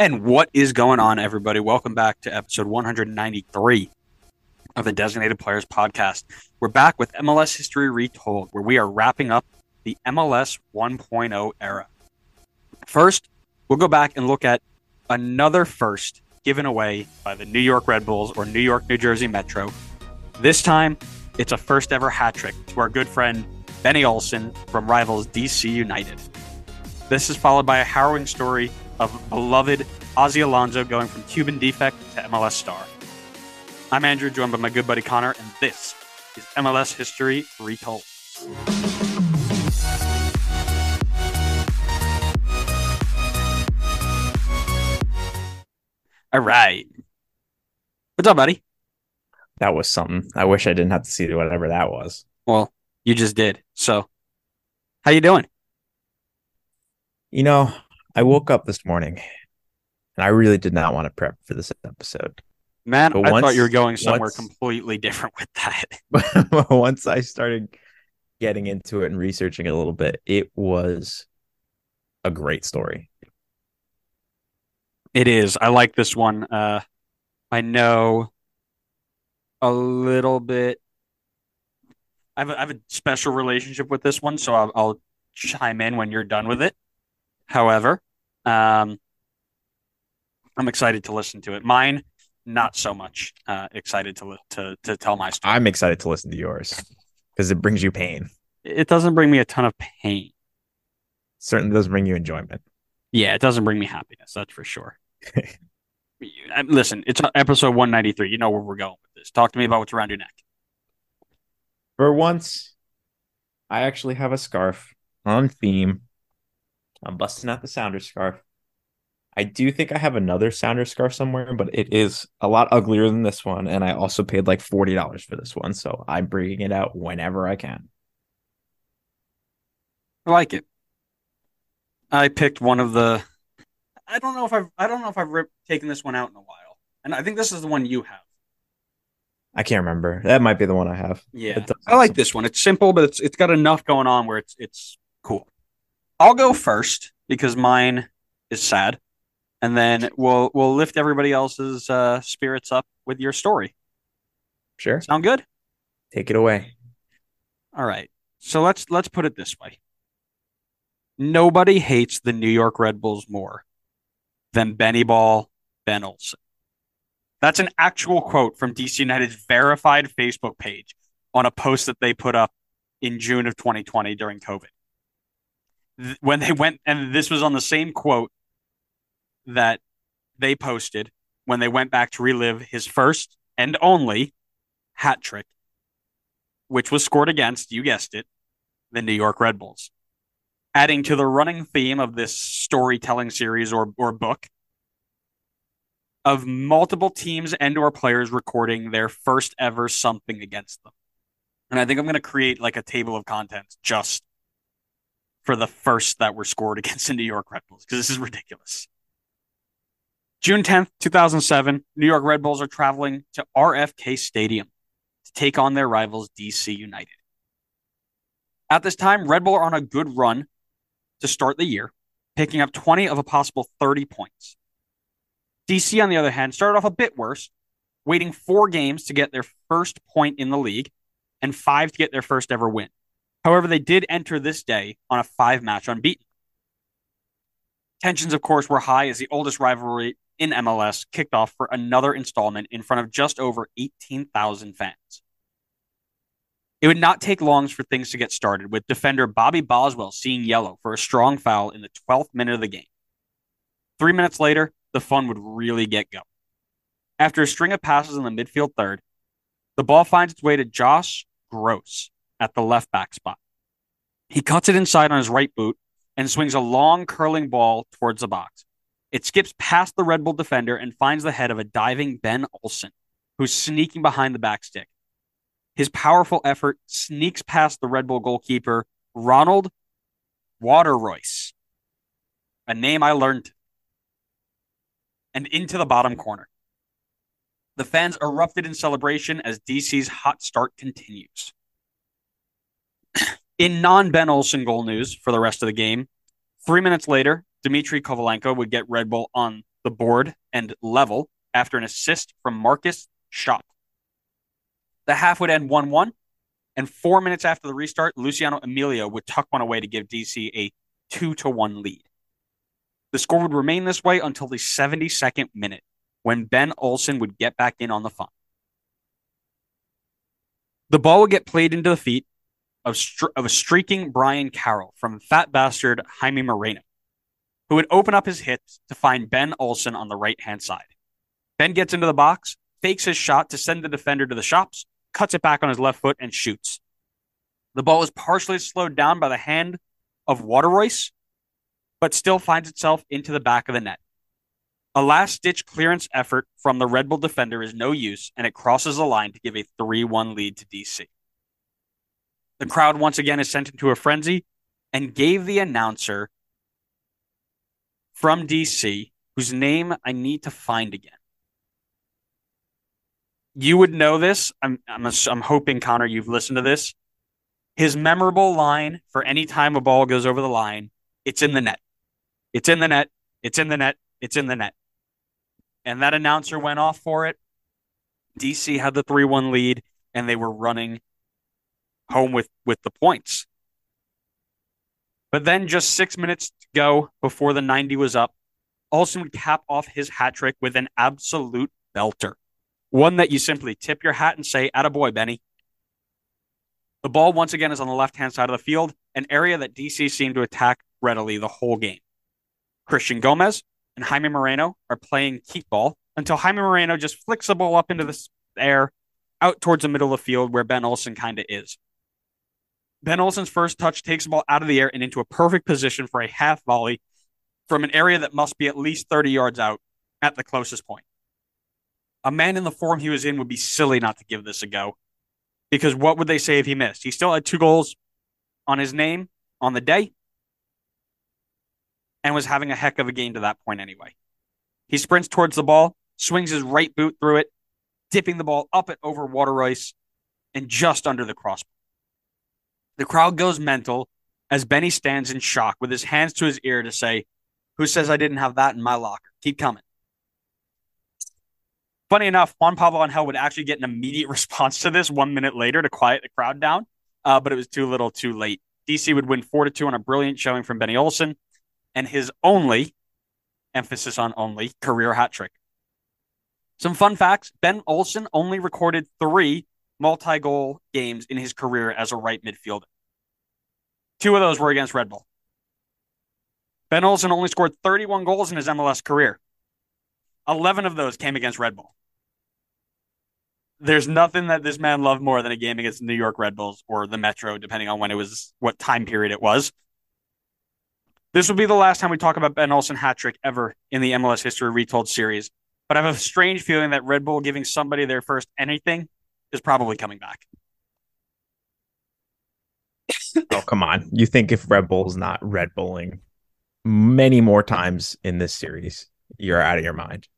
And what is going on, everybody? Welcome back to episode 193 of the Designated Players Podcast. We're back with MLS History Retold, where we are wrapping up the MLS 1.0 era. First, we'll go back and look at another first given away by the New York Red Bulls or New York, New Jersey Metro. This time, it's a first ever hat trick to our good friend Benny Olsen from rivals DC United. This is followed by a harrowing story of beloved Ozzie Alonso going from Cuban defect to MLS star. I'm Andrew, joined by my good buddy Connor, and this is MLS History Retold. All right. What's up, buddy? That was something. I wish I didn't have to see whatever that was. Well, you just did. So, how you doing? You know, I woke up this morning and I really did not want to prep for this episode. Man, But I once- thought you were going somewhere once- completely different with that. But once I started getting into it and researching it a little bit, it was a great story. It is. I like this one. Uh, I know a little bit. I have a, I have a special relationship with this one, so I'll, I'll chime in when you're done with it. However, um, I'm excited to listen to it. Mine, not so much uh, excited to li- to to tell my story. I'm excited to listen to yours because it brings you pain. It doesn't bring me a ton of pain. Certainly doesn't bring you enjoyment. Yeah, it doesn't bring me happiness. That's for sure. Listen, it's episode 193. You know where we're going with this. Talk to me about what's around your neck. For once, I actually have a scarf on theme. I'm busting out the sounder scarf. I do think I have another sounder scarf somewhere, but it is a lot uglier than this one. And I also paid like $40 for this one. So I'm bringing it out whenever I can. I like it. I picked one of the. I don't know if I've. I don't know if I've taken this one out in a while, and I think this is the one you have. I can't remember. That might be the one I have. Yeah, I like this one. It's simple, but it's it's got enough going on where it's it's. I'll go first because mine is sad, and then we'll we'll lift everybody else's uh, spirits up with your story. Sure. Sound good? Take it away. All right. So let's let's put it this way. Nobody hates the New York Red Bulls more than Benny Ball Ben Olsen. That's an actual quote from DC United's verified Facebook page on a post that they put up in June of 2020 during COVID. When they went, and this was on the same quote that they posted when they went back to relive his first and only hat trick which was scored against, you guessed it, the New York Red Bulls. Adding to the running theme of this storytelling series or, or book of multiple teams and or players recording their first ever something against them. And I think I'm going to create like a table of contents just for the first that were scored against the New York Red Bulls because this is ridiculous. June 10th, 2007, New York Red Bulls are traveling to RFK Stadium to take on their rivals DC United. At this time, Red Bull are on a good run to start the year, picking up 20 of a possible 30 points. DC, on the other hand, started off a bit worse, waiting four games to get their first point in the league and five to get their first ever win. However, they did enter this day on a five match unbeaten. Tensions, of course, were high as the oldest rivalry in MLS kicked off for another installment in front of just over 18,000 fans. It would not take long for things to get started, with defender Bobby Boswell seeing yellow for a strong foul in the 12th minute of the game. Three minutes later, the fun would really get going. After a string of passes in the midfield third, the ball finds its way to Josh Gros at the left back spot. He cuts it inside on his right boot and swings a long curling ball towards the box. It skips past the Red Bull defender and finds the head of a diving Ben Olsen, who's sneaking behind the back stick. His powerful effort sneaks past the Red Bull goalkeeper, Ronald Waterreus, a name I learned, and into the bottom corner. The fans erupted in celebration as DC's hot start continues. In non Ben Olsen goal news for the rest of the game, three minutes later, Dmitry Kovalenko would get Red Bull on the board and level after an assist from Markus Schopp. The half would end 1 1, and four minutes after the restart, Luciano Emilio would tuck one away to give DC a 2 to 1 lead. The score would remain this way until the 72nd minute when Ben Olsen would get back in on the fun. The ball would get played into the feet of, str- of a streaking Brian Carroll from fat bastard Jaime Moreno, who would open up his hits to find Ben Olsen on the right hand side. Ben gets into the box, fakes his shot to send the defender to the shops, cuts it back on his left foot, and shoots. The ball is partially slowed down by the hand of Waterreus, but still finds itself into the back of the net. A last ditch clearance effort from the Red Bull defender is no use, and it crosses the line to give a 3 1 lead to DC. The crowd once again is sent into a frenzy and gave the announcer from DC, whose name I need to find again. You would know this. I'm, I'm, I'm hoping, Connor, you've listened to this. His memorable line for any time a ball goes over the line, it's in the net. It's in the net. It's in the net. It's in the net. And that announcer went off for it. DC had the 3 1 lead, and they were running home with, with the points. But then, just six minutes to go before the 90 was up, Olsen would cap off his hat trick with an absolute belter. One that you simply tip your hat and say, Attaboy, Benny. The ball once again is on the left hand side of the field, an area that DC seemed to attack readily the whole game. Christian Gomez and Jaime Moreno are playing keep ball until Jaime Moreno just flicks the ball up into the air out towards the middle of the field where Ben Olsen kind of is. Ben Olsen's first touch takes the ball out of the air and into a perfect position for a half volley from an area that must be at least 30 yards out at the closest point. A man in the form he was in would be silly not to give this a go because what would they say if he missed? He still had two goals on his name on the day and was having a heck of a game to that point anyway. He sprints towards the ball, swings his right boot through it, dipping the ball up and over Waterreus and just under the crossbar. The crowd goes mental as Benny stands in shock with his hands to his ear to say, Who says I didn't have that in my locker? Keep coming. Funny enough, Juan Pablo Angel would actually get an immediate response to this one minute later to quiet the crowd down, uh, but it was too little too late. DC would win 4 to 2 on a brilliant showing from Benny Olsen and his only, emphasis on only, career hat trick. Some fun facts Ben Olsen only recorded three multi goal games in his career as a right midfielder. Two of those were against Red Bull. Ben Olsen only scored 31 goals in his MLS career. 11 of those came against Red Bull. There's nothing that this man loved more than a game against the New York Red Bulls or the Metro, depending on when it was, what time period it was. This will be the last time we talk about Ben Olsen hat trick ever in the MLS History Retold series. But I have a strange feeling that Red Bull giving somebody their first anything is probably coming back. oh, come on. You think if Red Bull's not Red Bulling many more times in this series, you're out of your mind.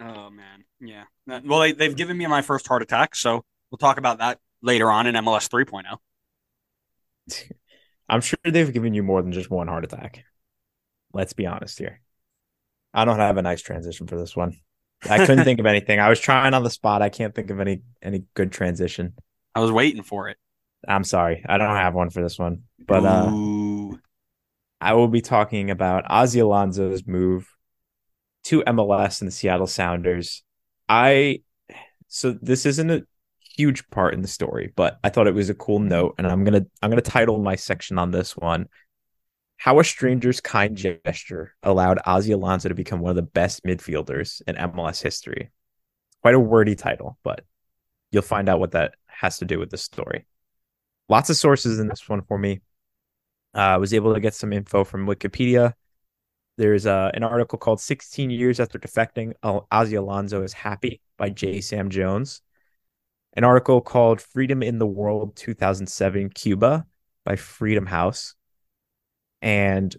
Oh, man. Yeah. Well, they, they've given me my first heart attack. So we'll talk about that later on in MLS 3.0. I'm sure they've given you more than just one heart attack. Let's be honest here. I don't have a nice transition for this one. I couldn't think of anything. I was trying on the spot. I can't think of any any good transition. I was waiting for it. I'm sorry. I don't have one for this one. But uh I will be talking about Ozzie Alonso's move to MLS and the Seattle Sounders. I so this isn't a huge part in the story, but I thought it was a cool note and I'm going to I'm going to title my section on this one how a stranger's kind gesture allowed Ozzie Alonso to become one of the best midfielders in MLS history. Quite a wordy title, but you'll find out what that has to do with the story. Lots of sources in this one for me. Uh, I was able to get some info from Wikipedia. There's uh, an article called 16 Years After Defecting, Ozzie Alonso is Happy by J. Sam Jones. An article called Freedom in the World 2007 Cuba by Freedom House and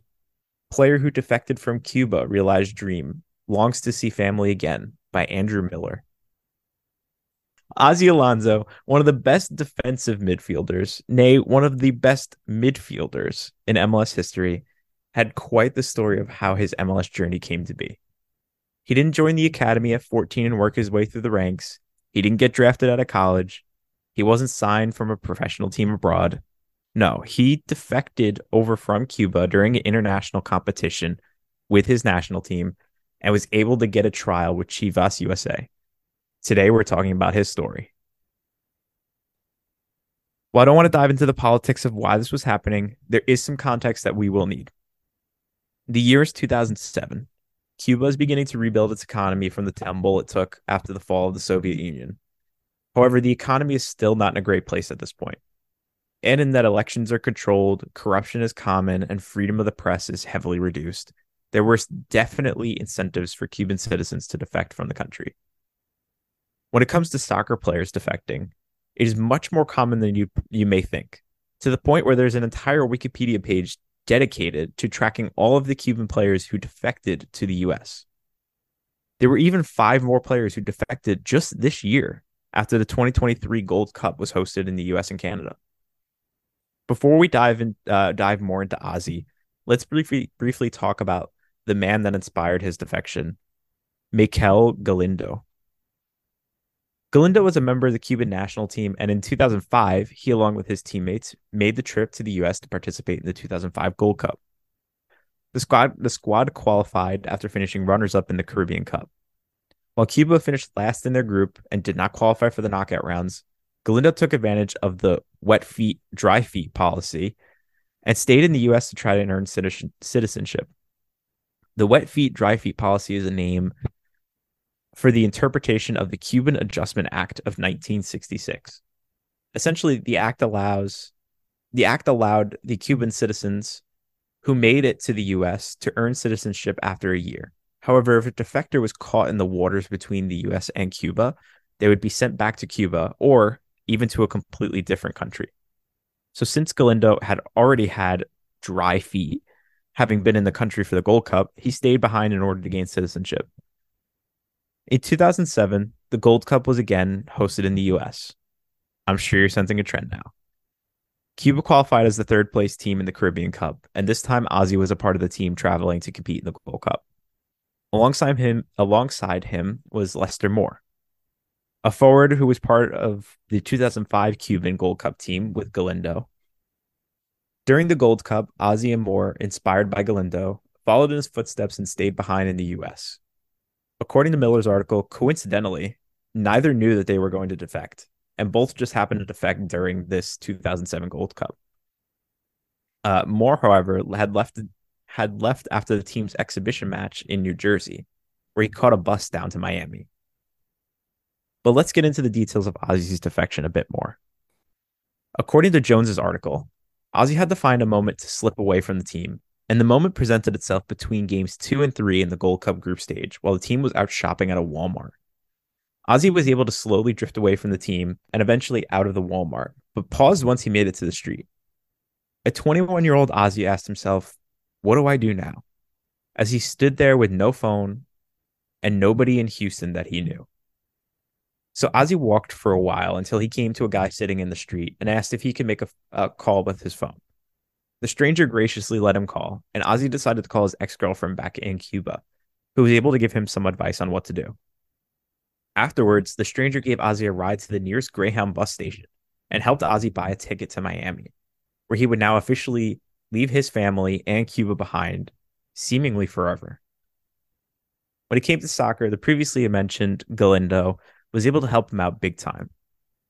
player who defected from Cuba realized dream longs to see family again by Andrew Miller. Ozzie Alonso, one of the best defensive midfielders, nay, one of the best midfielders in MLS history, had quite the story of how his MLS journey came to be. He didn't join the academy at 14 and work his way through the ranks. He didn't get drafted out of college. He wasn't signed from a professional team abroad. No, he defected over from Cuba during an international competition with his national team and was able to get a trial with Chivas USA. Today, we're talking about his story. Well, I don't want to dive into the politics of why this was happening, there is some context that we will need. The year is 2007. Cuba is beginning to rebuild its economy from the tumble it took after the fall of the Soviet Union. However, the economy is still not in a great place at this point. And in that elections are controlled, corruption is common, and freedom of the press is heavily reduced, there were definitely incentives for Cuban citizens to defect from the country. When it comes to soccer players defecting, it is much more common than you you may think, to the point where there's an entire Wikipedia page dedicated to tracking all of the Cuban players who defected to the US. There were even five more players who defected just this year after the 2023 Gold Cup was hosted in the US and Canada. Before we dive in, uh, dive more into Ozzy, let's briefly briefly talk about the man that inspired his defection, Maykel Galindo. Galindo was a member of the Cuban national team, and in 2005, he, along with his teammates, made the trip to the U.S. to participate in the 2005 Gold Cup. The squad, the squad qualified after finishing runners-up in the Caribbean Cup. While Cuba finished last in their group and did not qualify for the knockout rounds, Galindo took advantage of the wet feet, dry feet policy and stayed in the U.S. to try to earn citizenship. The wet feet, dry feet policy is a name for the interpretation of the Cuban Adjustment Act of 1966. Essentially, the act allows the act allowed the Cuban citizens who made it to the US to earn citizenship after a year. However, if a defector was caught in the waters between the US and Cuba, they would be sent back to Cuba or even to a completely different country. So since Galindo had already had dry feet, having been in the country for the Gold Cup, he stayed behind in order to gain citizenship. In 2007, the Gold Cup was again hosted in the US. I'm sure you're sensing a trend now. Cuba qualified as the third place team in the Caribbean Cup, and this time Ozzy was a part of the team traveling to compete in the Gold Cup. Alongside him, alongside him was Lester Moore, a forward who was part of the 2005 Cuban Gold Cup team with Galindo. During the Gold Cup, Ozzy and Moore, inspired by Galindo, followed in his footsteps and stayed behind in the US. According to Miller's article, coincidentally, neither knew that they were going to defect, and both just happened to defect during this 2007 Gold Cup. Uh, Moore, however, had left had left after the team's exhibition match in New Jersey, where he caught a bus down to Miami. But let's get into the details of Ozzy's defection a bit more. According to Jones's article, Ozzy had to find a moment to slip away from the team, and the moment presented itself between games two and three in the Gold Cup group stage while the team was out shopping at a Walmart. Ozzy was able to slowly drift away from the team and eventually out of the Walmart, but paused once he made it to the street. A 21 year old Ozzy asked himself, What do I do now? As he stood there with no phone and nobody in Houston that he knew. So Ozzy walked for a while until he came to a guy sitting in the street and asked if he could make a, a call with his phone. The stranger graciously let him call, and Ozzy decided to call his ex girlfriend back in Cuba, who was able to give him some advice on what to do. Afterwards, the stranger gave Ozzy a ride to the nearest Greyhound bus station and helped Ozzy buy a ticket to Miami, where he would now officially leave his family and Cuba behind, seemingly forever. When it came to soccer, the previously mentioned Galindo was able to help him out big time.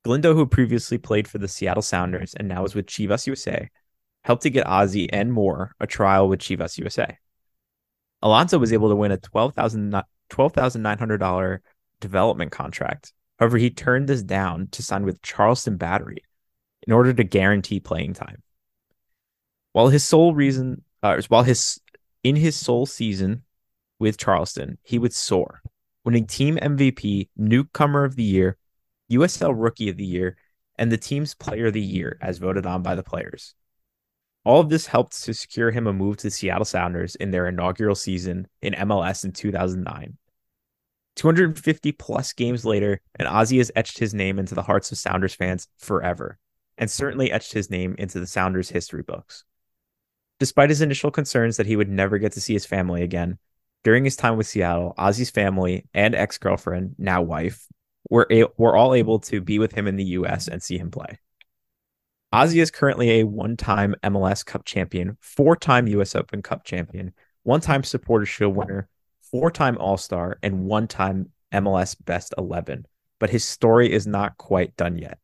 Galindo, who previously played for the Seattle Sounders and now is with Chivas USA, helped to get Ozzy and Moore a trial with Chivas USA. Alonso was able to win a $12,900 $12, development contract. However, he turned this down to sign with Charleston Battery in order to guarantee playing time. While his sole reason, uh, while his in his sole season with Charleston, he would soar winning team MVP, newcomer of the year, USL rookie of the year, and the team's player of the year as voted on by the players. All of this helped to secure him a move to the Seattle Sounders in their inaugural season in MLS in 2009. 250 plus games later, and Ozzy has etched his name into the hearts of Sounders fans forever, and certainly etched his name into the Sounders history books. Despite his initial concerns that he would never get to see his family again, During his time with Seattle, Ozzy's family and ex girlfriend, now wife, were, a- were all able to be with him in the US and see him play. Ozzy is currently a one time MLS Cup champion, four time US Open Cup champion, one time Supporters Shield winner, four time All Star, and one time MLS Best 11. But his story is not quite done yet.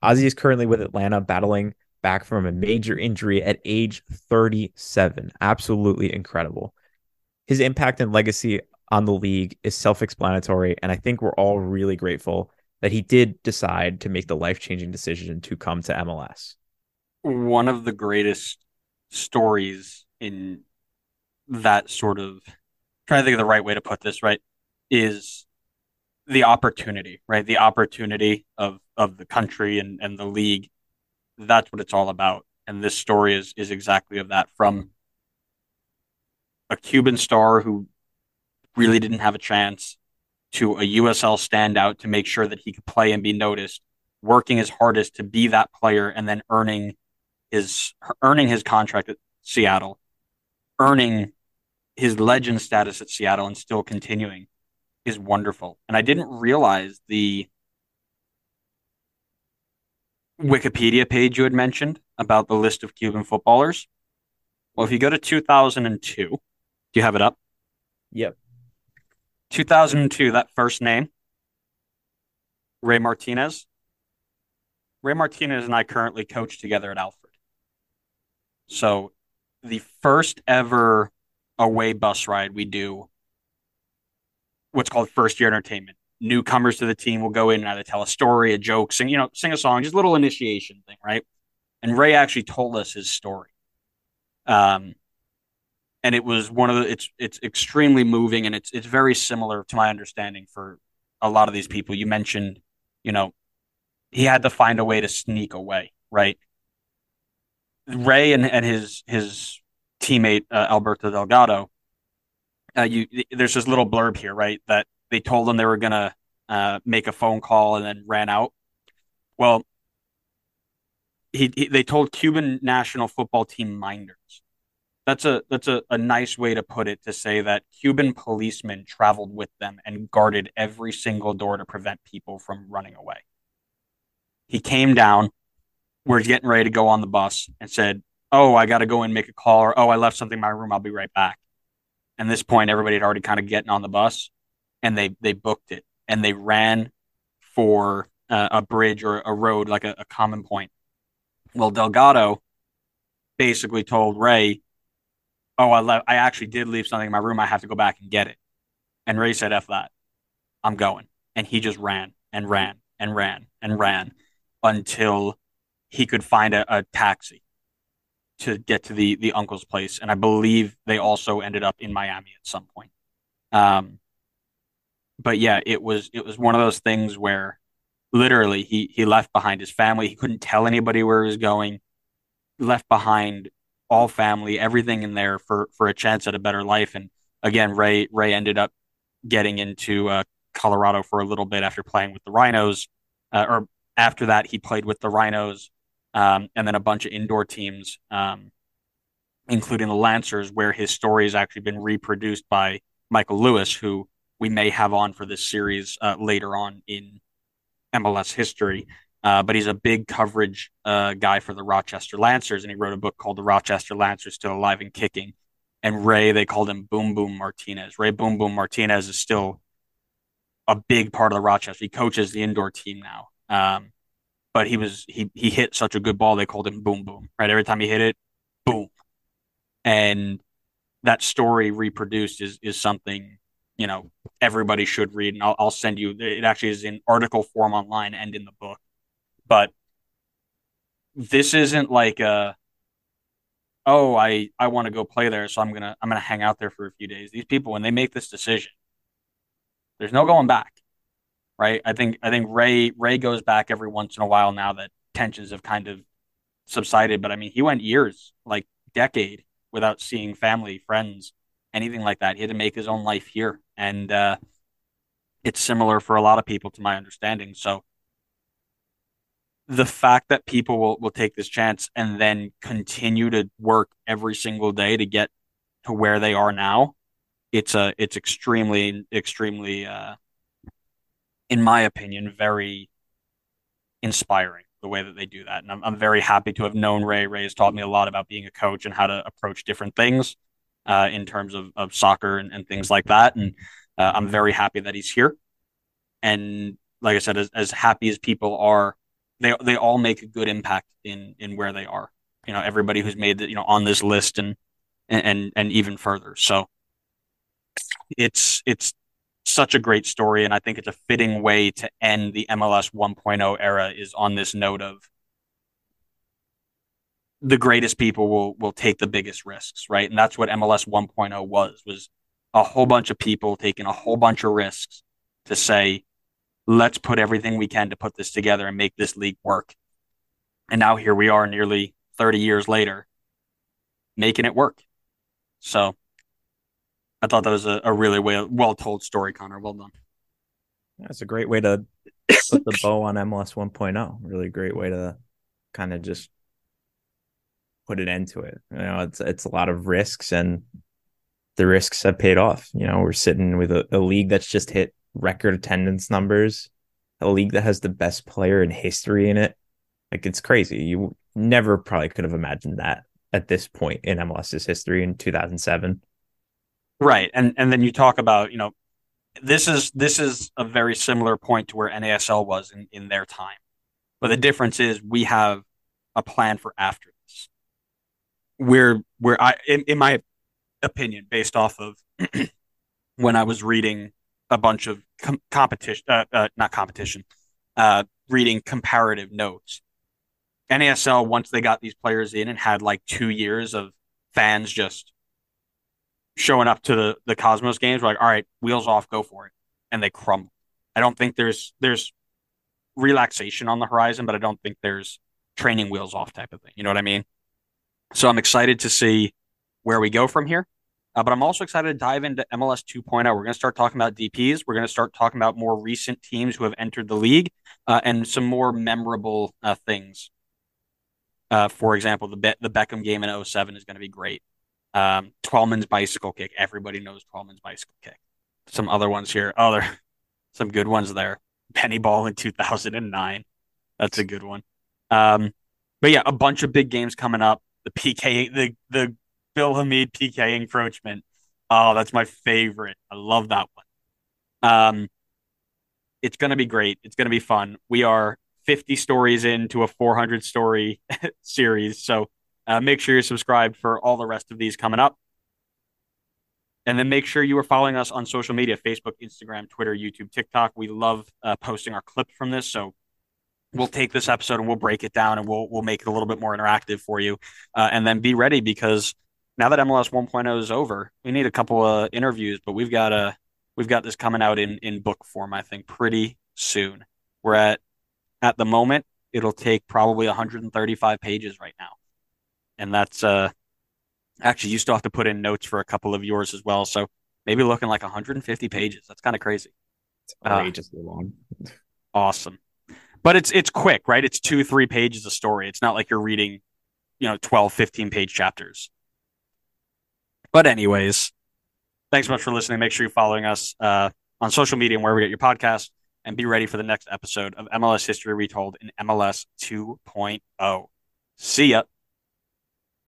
Ozzy is currently with Atlanta battling back from a major injury at age 37. Absolutely incredible. His impact and legacy on the league is self explanatory. And I think we're all really grateful that he did decide to make the life changing decision to come to MLS. One of the greatest stories in that sort of trying to think of the right way to put this, right, is the opportunity, right? The opportunity of of the country and, and the league. That's what it's all about. And this story is is exactly of that from a Cuban star who really didn't have a chance to a USL standout to make sure that he could play and be noticed, working his hardest to be that player and then earning his earning his contract at Seattle, earning his legend status at Seattle and still continuing is wonderful. And I didn't realize the Wikipedia page you had mentioned about the list of Cuban footballers. Well, if you go to 2002, do you have it up? Yep. 2002, that first name, Ray Martinez. Ray Martinez and I currently coach together at Alfred. So the first ever away bus ride we do, what's called first year entertainment. Newcomers to the team will go in and either tell a story, a joke, sing, you know, sing a song, just a little initiation thing, right? And Ray actually told us his story. Um, and it was one of the it's it's extremely moving and it's it's very similar to my understanding for a lot of these people. You mentioned you know he had to find a way to sneak away right? Ray and, and his his teammate uh, alberto delgado uh, you there's this little blurb here right that they told him they were gonna uh, make a phone call and then ran out. Well he, he they told cuban national football team minders that's a that's a, a nice way to put it to say that Cuban policemen traveled with them and guarded every single door to prevent people from running away. He came down, we're getting ready to go on the bus and said, Oh, I gotta go and make a call, or oh, I left something in my room, I'll be right back. And this point, everybody had already kind of getting on the bus and they they booked it and they ran for uh, a bridge or a road, like a, a common point. Well, Delgado basically told Ray, oh, I left, I actually did leave something in my room. I have to go back and get it. And Ray said, F that. I'm going. And he just ran and ran and ran and ran until he could find a, a taxi to get to the the uncle's place. And I believe they also ended up in Miami at some point. Um, but yeah, it was it was one of those things where literally he he left behind his family. He couldn't tell anybody where he was going. Left behind all family, everything in there for for a chance at a better life. And again, Ray Ray ended up getting into uh, Colorado for a little bit after playing with the Rhinos, uh, or after that he played with the Rhinos, um, and then a bunch of indoor teams, um, including the Lancers, where his story has actually been reproduced by Michael Lewis, who we may have on for this series uh, later on in MLS history. Uh, but he's a big coverage uh, guy for the Rochester Lancers, and he wrote a book called "The Rochester Lancers Still Alive and Kicking." And Ray, they called him Boom Boom Martinez. Ray Boom Boom Martinez is still a big part of the Rochester. He coaches the indoor team now. Um, but he was he he hit such a good ball they called him Boom Boom. Right, every time he hit it, boom. And that story reproduced is is something you know everybody should read, and I'll, I'll send you. It actually is in article form online and in the book but this isn't like a oh i i want to go play there so i'm gonna i'm gonna hang out there for a few days. These people when they make this decision there's no going back right? I think i think ray ray goes back every once in a while now that tensions have kind of subsided but i mean he went years like decade without seeing family friends anything like that. He had to make his own life here and uh it's similar for a lot of people to my understanding. So the fact that people will, will take this chance and then continue to work every single day to get to where they are now it's a it's extremely extremely uh, in my opinion very inspiring the way that they do that. And I'm, I'm very happy to have known ray. Ray has taught me a lot about being a coach and how to approach different things uh, in terms of, of soccer and, and things like that. And uh, i'm very happy that he's here. And like i said as, as happy as people are they they all make a good impact in in where they are you know everybody who's made the, you know on this list and and and even further so it's it's such a great story, and I think it's a fitting way to end the MLS 1.0 era. Is on this note of the greatest people will will take the biggest risks, right? And that's what MLS 1.0 was was a whole bunch of people taking a whole bunch of risks to say, let's put everything we can to put this together and make this league work. And now here we are, nearly 30 years later, making it work. So I thought that was a, a really well told story, Connor. Well done. That's a great way to put the bow on MLS 1.0. Really great way to kind of just put an end to it. You know, it's it's a lot of risks, and the risks have paid off. You know, we're sitting with a, a league that's just hit record attendance numbers, a league that has the best player in history in it. Like it's crazy. You never probably could have imagined that at this point in MLS's history in 2007. Right. And and then you talk about, you know, this is this is a very similar point to where NASL was in, in their time. But the difference is we have a plan for after this. We're we're I in, in my opinion, based off of when I was reading a bunch of com- competition, uh, uh, not competition, uh, reading comparative notes. NASL once they got these players in and had like two years of fans just showing up to the the Cosmos games. We're like, all right, wheels off, go for it, and they crumble. I don't think there's there's relaxation on the horizon, but I don't think there's training wheels off type of thing. You know what I mean? So I'm excited to see where we go from here. Uh, but I'm also excited to dive into MLS 2.0. We're going to start talking about DPs. We're going to start talking about more recent teams who have entered the league uh, and some more memorable uh, things. Uh, for example, the Be- the Beckham game in 07 is going to be great. Um, Twellman's bicycle kick. Everybody knows Twellman's bicycle kick. Some other ones here. Oh, there some good ones there. Penny ball in 2009. That's a good one. Um, but yeah, a bunch of big games coming up. The PK, the the Bill Hamid PK encroachment. Oh, that's my favorite. I love that one. Um, it's gonna be great. It's gonna be fun. We are 50 stories into a 400 story series, so uh, make sure you're subscribed for all the rest of these coming up. And then make sure you are following us on social media Facebook, Instagram, Twitter, YouTube, TikTok. We love uh, posting our clips from this. So we'll take this episode and we'll break it down and we'll, we'll make it a little bit more interactive for you. Uh, and then be ready because now that MLS 1.0 is over, we need a couple of interviews, but we've got a, we've got this coming out in, in book form, I think, pretty soon. We're at, at the moment, it'll take probably 135 pages right now and that's uh actually you still have to put in notes for a couple of yours as well. So maybe looking like 150 pages. That's kind of crazy. It's outrageously uh, long. awesome. But it's it's quick, right? It's two, three pages of story. It's not like you're reading, you know, 12, 15 page chapters. But anyways, thanks so much for listening. Make sure you're following us uh, on social media and wherever we get your podcast. And be ready for the next episode of MLS History Retold in MLS 2.0. See ya.